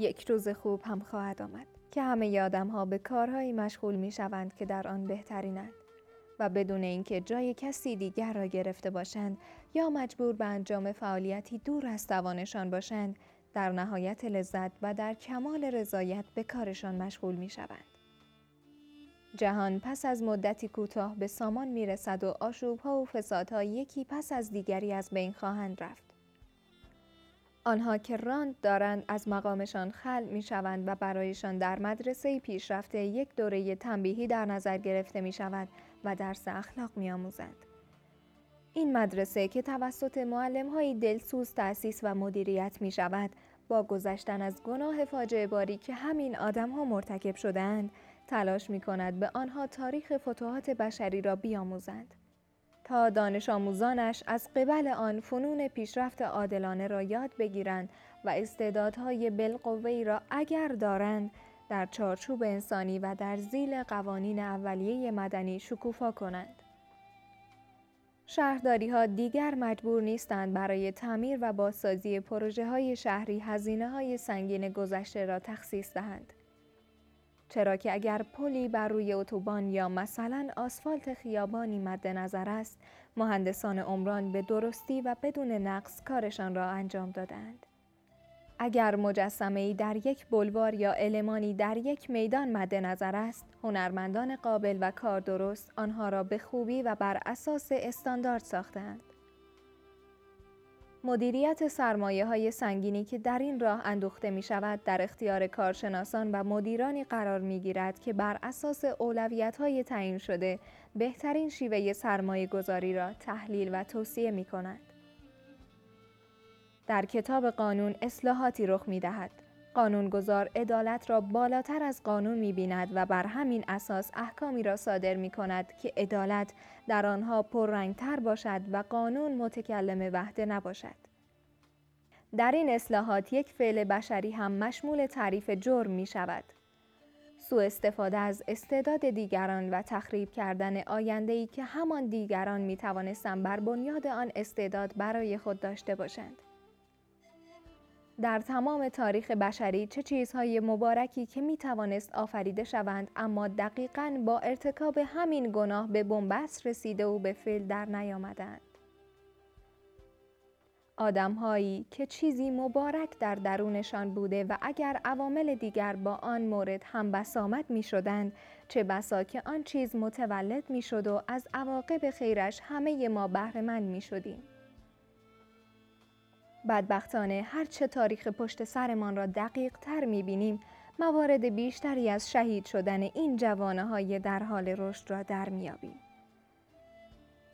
یک روز خوب هم خواهد آمد که همه آدم ها به کارهایی مشغول می شوند که در آن بهترینند و بدون اینکه جای کسی دیگر را گرفته باشند یا مجبور به انجام فعالیتی دور از توانشان باشند در نهایت لذت و در کمال رضایت به کارشان مشغول می شوند. جهان پس از مدتی کوتاه به سامان می رسد و آشوبها و فسادها یکی پس از دیگری از بین خواهند رفت. آنها که راند دارند از مقامشان خل می شوند و برایشان در مدرسه پیشرفته یک دوره تنبیهی در نظر گرفته می شود و درس اخلاق می آموزند. این مدرسه که توسط معلم های دلسوز تأسیس و مدیریت می شود با گذشتن از گناه فاجعه باری که همین آدم ها مرتکب شدند تلاش می کند به آنها تاریخ فتوحات بشری را بیاموزند. دانش آموزانش از قبل آن فنون پیشرفت عادلانه را یاد بگیرند و استعدادهای بالقوه‌ای را اگر دارند در چارچوب انسانی و در زیل قوانین اولیه مدنی شکوفا کنند. شهرداری ها دیگر مجبور نیستند برای تعمیر و بازسازی پروژه های شهری هزینه های سنگین گذشته را تخصیص دهند. چرا که اگر پلی بر روی اتوبان یا مثلا آسفالت خیابانی مد نظر است مهندسان عمران به درستی و بدون نقص کارشان را انجام دادند. اگر مجسمه در یک بلوار یا المانی در یک میدان مد نظر است هنرمندان قابل و کار درست آنها را به خوبی و بر اساس استاندارد ساختند مدیریت سرمایه های سنگینی که در این راه اندوخته می شود در اختیار کارشناسان و مدیرانی قرار می گیرد که بر اساس اولویت های تعیین شده بهترین شیوه سرمایه گذاری را تحلیل و توصیه می کنند. در کتاب قانون اصلاحاتی رخ می دهد. قانونگذار عدالت را بالاتر از قانون می بیند و بر همین اساس احکامی را صادر می کند که عدالت در آنها پررنگتر باشد و قانون متکلم وحده نباشد. در این اصلاحات یک فعل بشری هم مشمول تعریف جرم می شود. سوء استفاده از استعداد دیگران و تخریب کردن آینده‌ای که همان دیگران می توانستند بر بنیاد آن استعداد برای خود داشته باشند. در تمام تاریخ بشری چه چیزهای مبارکی که می توانست آفریده شوند اما دقیقا با ارتکاب همین گناه به بنبست رسیده و به فعل در نیامدند. آدمهایی که چیزی مبارک در درونشان بوده و اگر عوامل دیگر با آن مورد هم بسامت می شدند چه بسا که آن چیز متولد می شد و از عواقب خیرش همه ما بهرهمند می شدیم. بدبختانه هرچه تاریخ پشت سرمان را دقیق تر می بینیم موارد بیشتری از شهید شدن این جوانه های در حال رشد را در میابیم.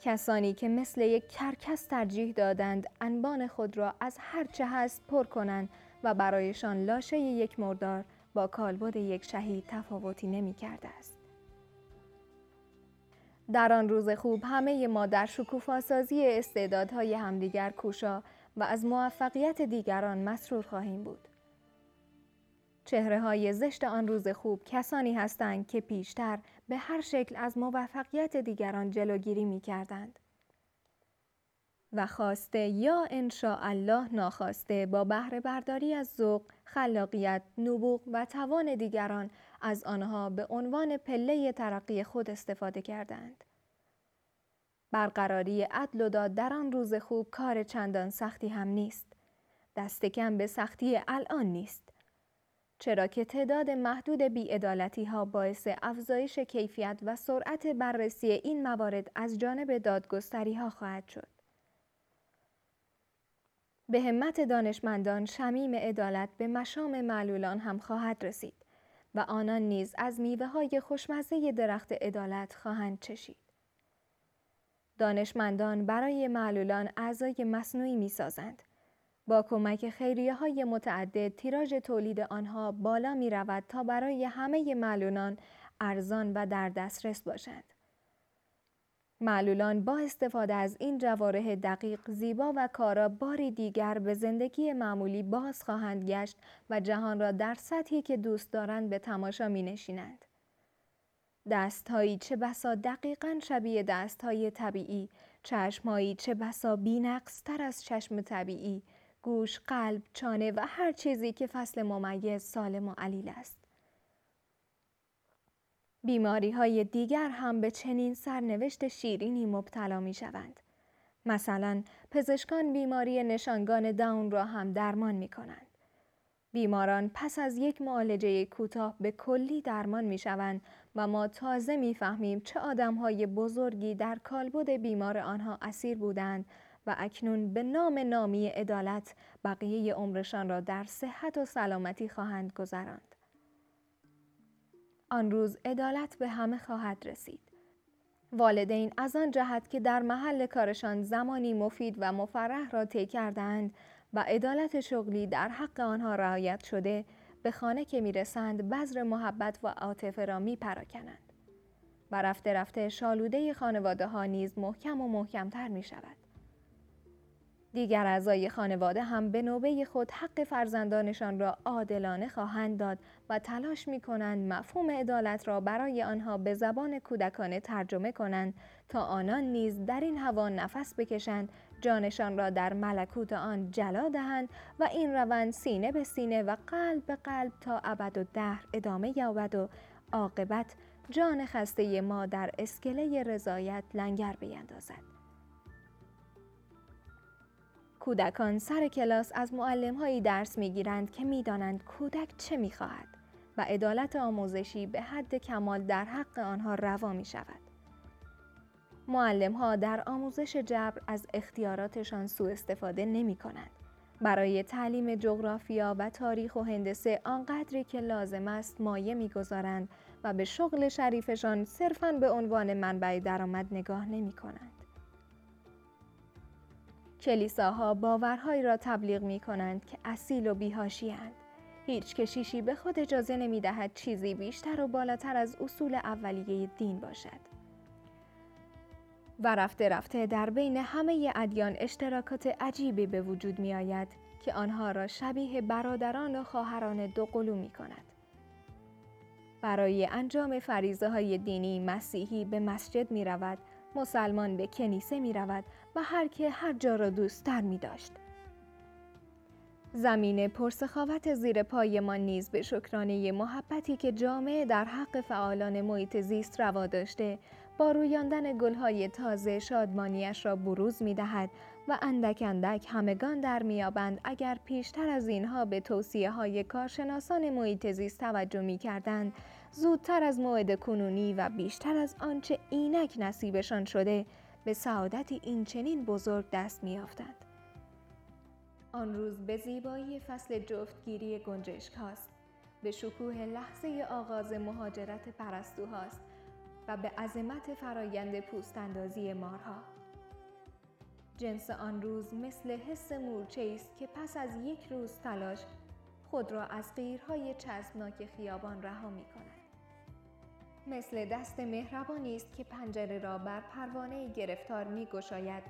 کسانی که مثل یک کرکس ترجیح دادند انبان خود را از هرچه هست پر کنند و برایشان لاشه یک مردار با کالبد یک شهید تفاوتی نمی کرده است. در آن روز خوب همه ما در شکوفاسازی استعدادهای همدیگر کوشا و از موفقیت دیگران مسرور خواهیم بود. چهره های زشت آن روز خوب کسانی هستند که پیشتر به هر شکل از موفقیت دیگران جلوگیری می کردند. و خواسته یا انشاء الله ناخواسته با بهره برداری از ذوق، خلاقیت، نبوغ و توان دیگران از آنها به عنوان پله ترقی خود استفاده کردند. برقراری عدل و داد در آن روز خوب کار چندان سختی هم نیست. دست کم به سختی الان نیست. چرا که تعداد محدود بیعدالتی ها باعث افزایش کیفیت و سرعت بررسی این موارد از جانب دادگستری ها خواهد شد. به همت دانشمندان شمیم عدالت به مشام معلولان هم خواهد رسید و آنان نیز از میوه های خوشمزه درخت عدالت خواهند چشید. دانشمندان برای معلولان اعضای مصنوعی می سازند. با کمک خیریه های متعدد تیراژ تولید آنها بالا می رود تا برای همه معلولان ارزان و در دسترس باشند. معلولان با استفاده از این جواره دقیق زیبا و کارا باری دیگر به زندگی معمولی باز خواهند گشت و جهان را در سطحی که دوست دارند به تماشا می نشینند. دستهایی چه بسا دقیقا شبیه دستهای طبیعی، چشمهایی چه بسا بینقصتر از چشم طبیعی، گوش، قلب، چانه و هر چیزی که فصل ممیز سالم و علیل است. بیماری های دیگر هم به چنین سرنوشت شیرینی مبتلا می شوند. مثلا پزشکان بیماری نشانگان داون را هم درمان می کنند. بیماران پس از یک معالجه کوتاه به کلی درمان می شوند و ما تازه می فهمیم چه آدم های بزرگی در کالبد بیمار آنها اسیر بودند و اکنون به نام نامی عدالت بقیه عمرشان را در صحت و سلامتی خواهند گذراند. آن روز عدالت به همه خواهد رسید. والدین از آن جهت که در محل کارشان زمانی مفید و مفرح را طی کردند و عدالت شغلی در حق آنها رعایت شده به خانه که می‌رسند بذر محبت و عاطفه را می پراکنند. و رفته رفته شالوده خانواده ها نیز محکم و محکمتر می شود. دیگر اعضای خانواده هم به نوبه خود حق فرزندانشان را عادلانه خواهند داد و تلاش می کنند مفهوم عدالت را برای آنها به زبان کودکانه ترجمه کنند تا آنان نیز در این هوا نفس بکشند جانشان را در ملکوت آن جلا دهند و این روند سینه به سینه و قلب به قلب تا ابد و دهر ادامه یابد و عاقبت جان خسته ما در اسکله رضایت لنگر بیندازد. کودکان سر کلاس از معلم درس می گیرند که می دانند کودک چه می خواهد و عدالت آموزشی به حد کمال در حق آنها روا می شود. معلم ها در آموزش جبر از اختیاراتشان سوء استفاده نمی کنند. برای تعلیم جغرافیا و تاریخ و هندسه آنقدری که لازم است مایه می‌گذارند و به شغل شریفشان صرفاً به عنوان منبع درآمد نگاه نمی کنند. کلیساها باورهایی را تبلیغ می کنند که اصیل و بیهاشی هند. هیچ کشیشی به خود اجازه نمی دهد چیزی بیشتر و بالاتر از اصول اولیه دین باشد. و رفته رفته در بین همه ادیان اشتراکات عجیبی به وجود می آید که آنها را شبیه برادران و خواهران دو قلو می کند. برای انجام فریزه های دینی مسیحی به مسجد می رود مسلمان به کنیسه می رود و هر که هر جا را دوستتر می داشت. زمین پرسخاوت زیر پایمان نیز به شکرانه محبتی که جامعه در حق فعالان محیط زیست روا داشته با رویاندن گلهای تازه شادمانیش را بروز می دهد و اندک اندک همگان در میابند اگر پیشتر از اینها به توصیه های کارشناسان محیط زیست توجه می کردند زودتر از موعد کنونی و بیشتر از آنچه اینک نصیبشان شده به سعادتی این چنین بزرگ دست میافتند. آن روز به زیبایی فصل جفتگیری گنجشک هاست. به شکوه لحظه آغاز مهاجرت پرستو هاست و به عظمت فرایند پوستاندازی مارها. جنس آن روز مثل حس مورچه است که پس از یک روز تلاش خود را از قیرهای چسبناک خیابان رها می کند. مثل دست مهربانی است که پنجره را بر پروانه گرفتار می گشاید.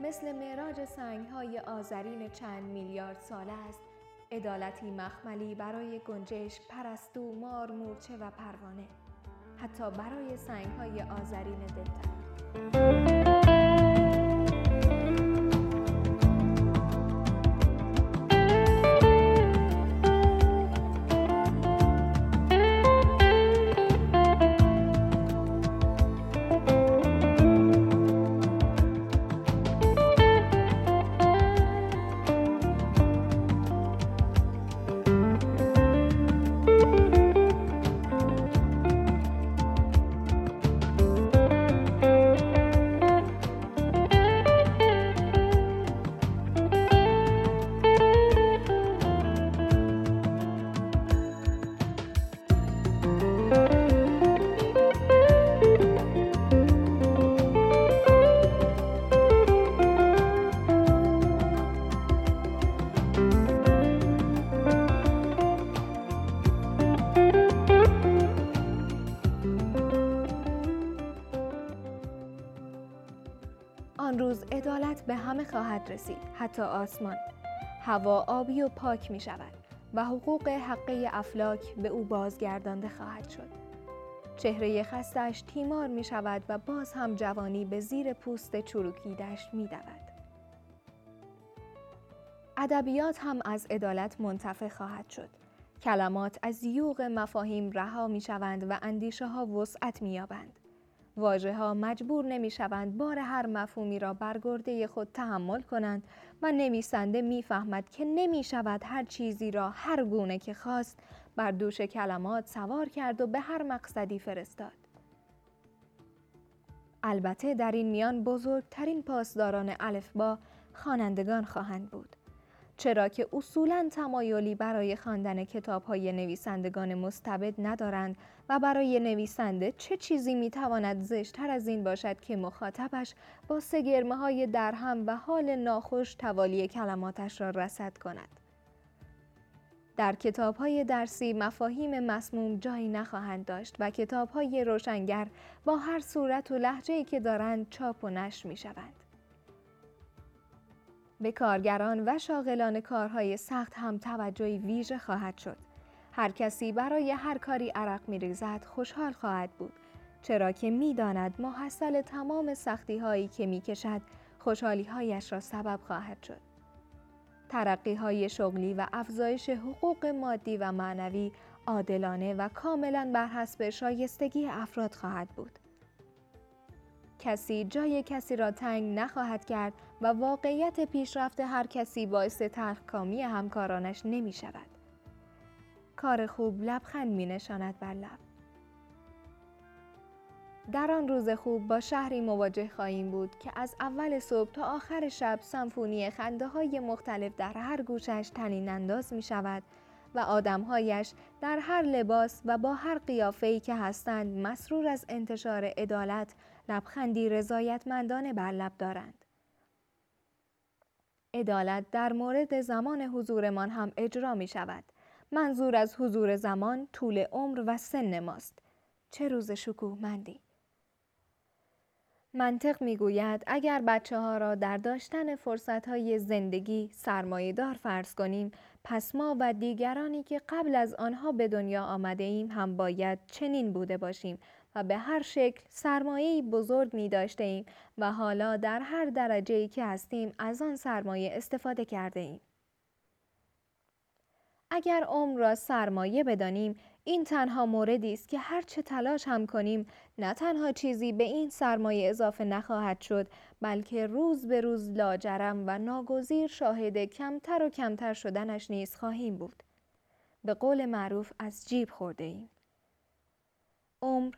مثل معراج سنگهای آذرین چند میلیارد ساله است. عدالتی مخملی برای گنجش، پرستو، مار، مورچه و پروانه. حتی برای سنگهای آذرین دلتر. همه خواهد رسید حتی آسمان هوا آبی و پاک می شود و حقوق حقه افلاک به او بازگردانده خواهد شد چهره خستش تیمار می شود و باز هم جوانی به زیر پوست چروکیدش می دود. ادبیات هم از عدالت منتفع خواهد شد. کلمات از یوغ مفاهیم رها می شوند و اندیشه ها وسعت می یابند. واجه ها مجبور نمی شوند بار هر مفهومی را برگرده خود تحمل کنند و نویسنده می‌فهمد که نمی شود هر چیزی را هر گونه که خواست بر دوش کلمات سوار کرد و به هر مقصدی فرستاد. البته در این میان بزرگترین پاسداران الفبا خوانندگان خواهند بود. چرا که اصولا تمایلی برای خواندن های نویسندگان مستبد ندارند و برای نویسنده چه چیزی می‌تواند زشتر از این باشد که مخاطبش با سگرمه های درهم و حال ناخوش توالی کلماتش را رسد کند. در کتاب های درسی مفاهیم مسموم جایی نخواهند داشت و کتاب های روشنگر با هر صورت و لحجه که دارند چاپ و نشر می شوند. به کارگران و شاغلان کارهای سخت هم توجهی ویژه خواهد شد. هر کسی برای هر کاری عرق می ریزد خوشحال خواهد بود چرا که می داند محصل تمام سختی هایی که می کشد خوشحالی هایش را سبب خواهد شد. ترقی های شغلی و افزایش حقوق مادی و معنوی عادلانه و کاملا بر حسب شایستگی افراد خواهد بود. کسی جای کسی را تنگ نخواهد کرد و واقعیت پیشرفت هر کسی باعث تلخکامی همکارانش نمی شود. کار خوب لبخند می نشاند بر لب. در آن روز خوب با شهری مواجه خواهیم بود که از اول صبح تا آخر شب سمفونی خنده های مختلف در هر گوشش تنین انداز می شود و آدمهایش در هر لباس و با هر قیافه‌ای که هستند مسرور از انتشار عدالت لبخندی رضایتمندانه بر لب دارند. عدالت در مورد زمان حضورمان هم اجرا می شود. منظور از حضور زمان طول عمر و سن ماست. چه روز شکوهمندی. منطق می‌گوید اگر بچه ها را در داشتن فرصت های زندگی سرمایه دار فرض کنیم پس ما و دیگرانی که قبل از آنها به دنیا آمده ایم هم باید چنین بوده باشیم و به هر شکل سرمایه بزرگ می داشته ایم و حالا در هر درجه ای که هستیم از آن سرمایه استفاده کرده ایم. اگر عمر را سرمایه بدانیم این تنها موردی است که هر چه تلاش هم کنیم نه تنها چیزی به این سرمایه اضافه نخواهد شد بلکه روز به روز لاجرم و ناگزیر شاهد کمتر و کمتر شدنش نیز خواهیم بود. به قول معروف از جیب خورده ایم. عمر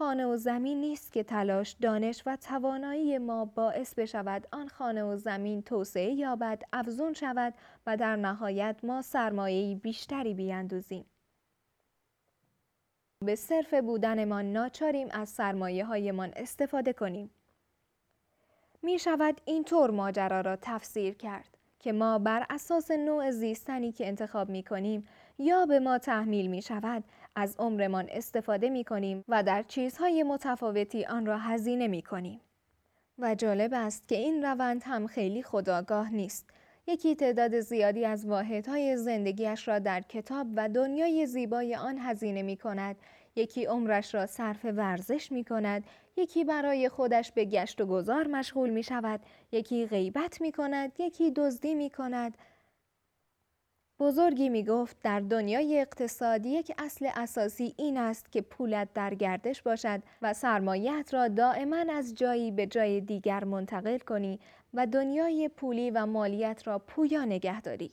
خانه و زمین نیست که تلاش دانش و توانایی ما باعث بشود آن خانه و زمین توسعه یابد افزون شود و در نهایت ما سرمایه بیشتری بیاندوزیم. به صرف بودنمان ناچاریم از سرمایه هایمان استفاده کنیم. می شود اینطور ماجرا را تفسیر کرد. که ما بر اساس نوع زیستنی که انتخاب می کنیم یا به ما تحمیل می شود از عمرمان استفاده می کنیم و در چیزهای متفاوتی آن را هزینه می کنیم. و جالب است که این روند هم خیلی خداگاه نیست. یکی تعداد زیادی از واحدهای زندگیش را در کتاب و دنیای زیبای آن هزینه می کند. یکی عمرش را صرف ورزش می کند. یکی برای خودش به گشت و گذار مشغول می شود. یکی غیبت می کند. یکی دزدی می کند. بزرگی می گفت در دنیای اقتصادی یک اصل اساسی این است که پولت در گردش باشد و سرمایت را دائما از جایی به جای دیگر منتقل کنی و دنیای پولی و مالیت را پویا نگه داری.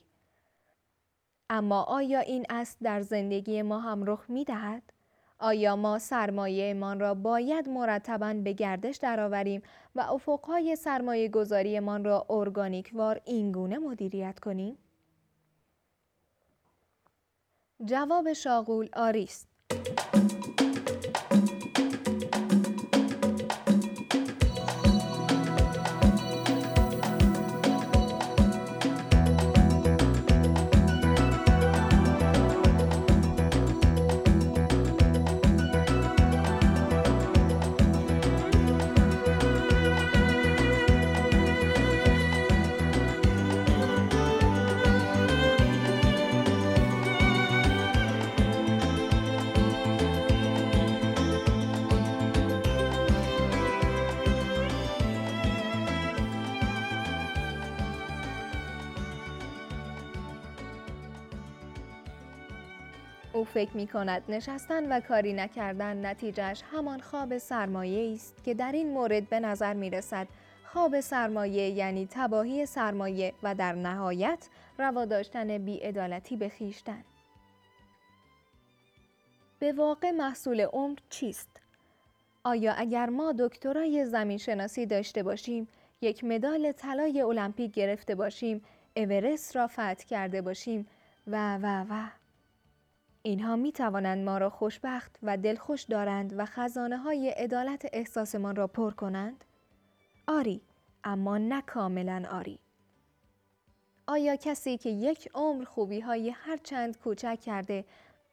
اما آیا این اصل در زندگی ما هم رخ می دهد؟ آیا ما سرمایه من را باید مرتبا به گردش درآوریم و افقهای سرمایه گذاری من را ارگانیکوار اینگونه مدیریت کنیم؟ جواب شاغول آریست. فکر می کند نشستن و کاری نکردن نتیجهش همان خواب سرمایه است که در این مورد به نظر می رسد خواب سرمایه یعنی تباهی سرمایه و در نهایت روا داشتن بیعدالتی به خیشتن. به واقع محصول عمر چیست؟ آیا اگر ما دکترای زمین شناسی داشته باشیم، یک مدال طلای المپیک گرفته باشیم، اورست را فتح کرده باشیم و و و اینها می توانند ما را خوشبخت و دلخوش دارند و خزانه های عدالت احساسمان را پر کنند؟ آری، اما نه کاملا آری. آیا کسی که یک عمر خوبی های هر چند کوچک کرده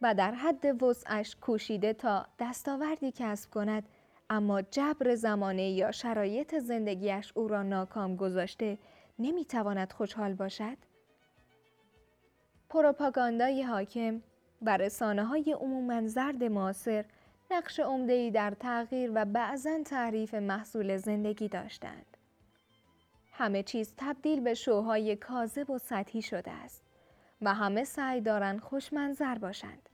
و در حد وسعش کوشیده تا دستاوردی کسب کند اما جبر زمانه یا شرایط زندگیش او را ناکام گذاشته نمی‌تواند خوشحال باشد؟ پروپاگاندای حاکم و رسانه های عموما زرد معاصر نقش ای در تغییر و بعضا تعریف محصول زندگی داشتند. همه چیز تبدیل به شوهای کاذب و سطحی شده است و همه سعی دارند خوشمنظر باشند.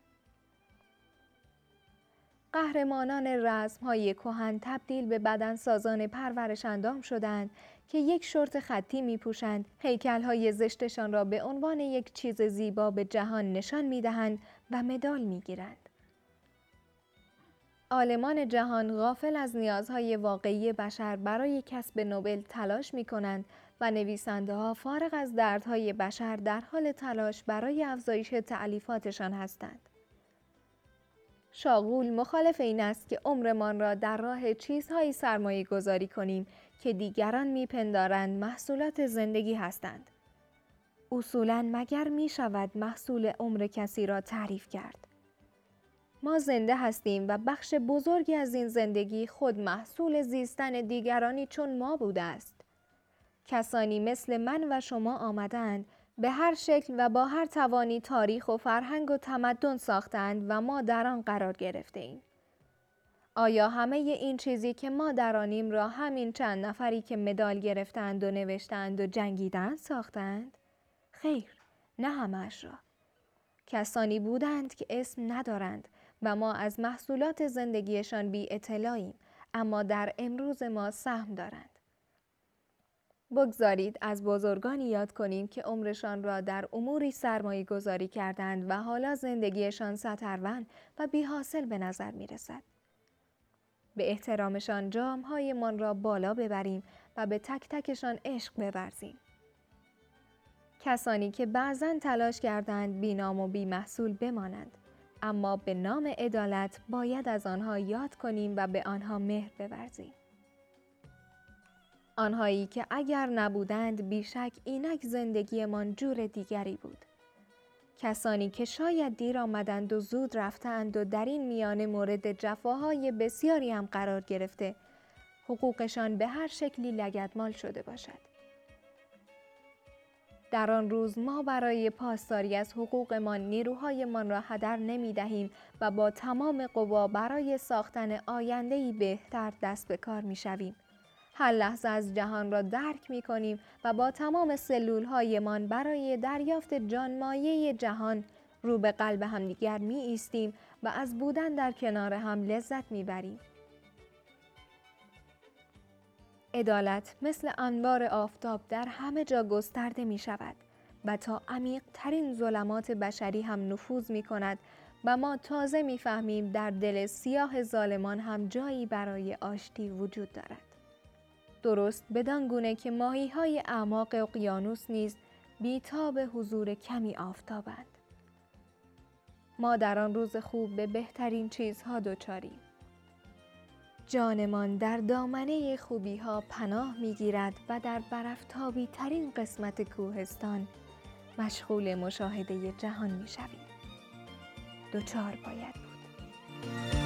قهرمانان رزم های کهن تبدیل به بدن سازان پرورش اندام شدند که یک شرط خطی می پوشند، هیکل های زشتشان را به عنوان یک چیز زیبا به جهان نشان می دهند و مدال می گیرند. آلمان جهان غافل از نیازهای واقعی بشر برای کسب نوبل تلاش می کنند و نویسنده ها فارغ از دردهای بشر در حال تلاش برای افزایش تعلیفاتشان هستند. شاغول مخالف این است که عمرمان را در راه چیزهایی سرمایه گذاری کنیم که دیگران میپندارند محصولات زندگی هستند. اصولا مگر می شود محصول عمر کسی را تعریف کرد. ما زنده هستیم و بخش بزرگی از این زندگی خود محصول زیستن دیگرانی چون ما بوده است. کسانی مثل من و شما آمدند به هر شکل و با هر توانی تاریخ و فرهنگ و تمدن ساختند و ما در آن قرار گرفته ایم. آیا همه این چیزی که ما درانیم را همین چند نفری که مدال گرفتند و نوشتند و جنگیدند ساختند؟ خیر، نه همش را. کسانی بودند که اسم ندارند و ما از محصولات زندگیشان بی اطلاعیم اما در امروز ما سهم دارند. بگذارید از بزرگانی یاد کنیم که عمرشان را در اموری سرمایه گذاری کردند و حالا زندگیشان سترون و بی حاصل به نظر می رسد. به احترامشان من را بالا ببریم و به تک تکشان عشق بورزیم. کسانی که بعضا تلاش کردند بینام و بی محصول بمانند اما به نام عدالت باید از آنها یاد کنیم و به آنها مهر بورزیم. آنهایی که اگر نبودند بیشک اینک زندگیمان جور دیگری بود. کسانی که شاید دیر آمدند و زود رفتند و در این میانه مورد جفاهای بسیاری هم قرار گرفته حقوقشان به هر شکلی لگدمال شده باشد. در آن روز ما برای پاسداری از حقوقمان نیروهایمان را هدر نمی دهیم و با تمام قوا برای ساختن آیندهی بهتر دست به کار می شویم. هر لحظه از جهان را درک می کنیم و با تمام سلول هایمان برای دریافت جانمایه جهان رو به قلب همدیگر می ایستیم و از بودن در کنار هم لذت می بریم. عدالت مثل انوار آفتاب در همه جا گسترده می شود و تا عمیق ترین ظلمات بشری هم نفوذ می کند و ما تازه می فهمیم در دل سیاه ظالمان هم جایی برای آشتی وجود دارد. درست بدان گونه که ماهی های اعماق اقیانوس نیز بیتاب حضور کمی آفتابند. ما در آن روز خوب به بهترین چیزها دچاریم. جانمان در دامنه خوبی ها پناه می گیرد و در برفتابی ترین قسمت کوهستان مشغول مشاهده جهان می شویم. دوچار باید بود.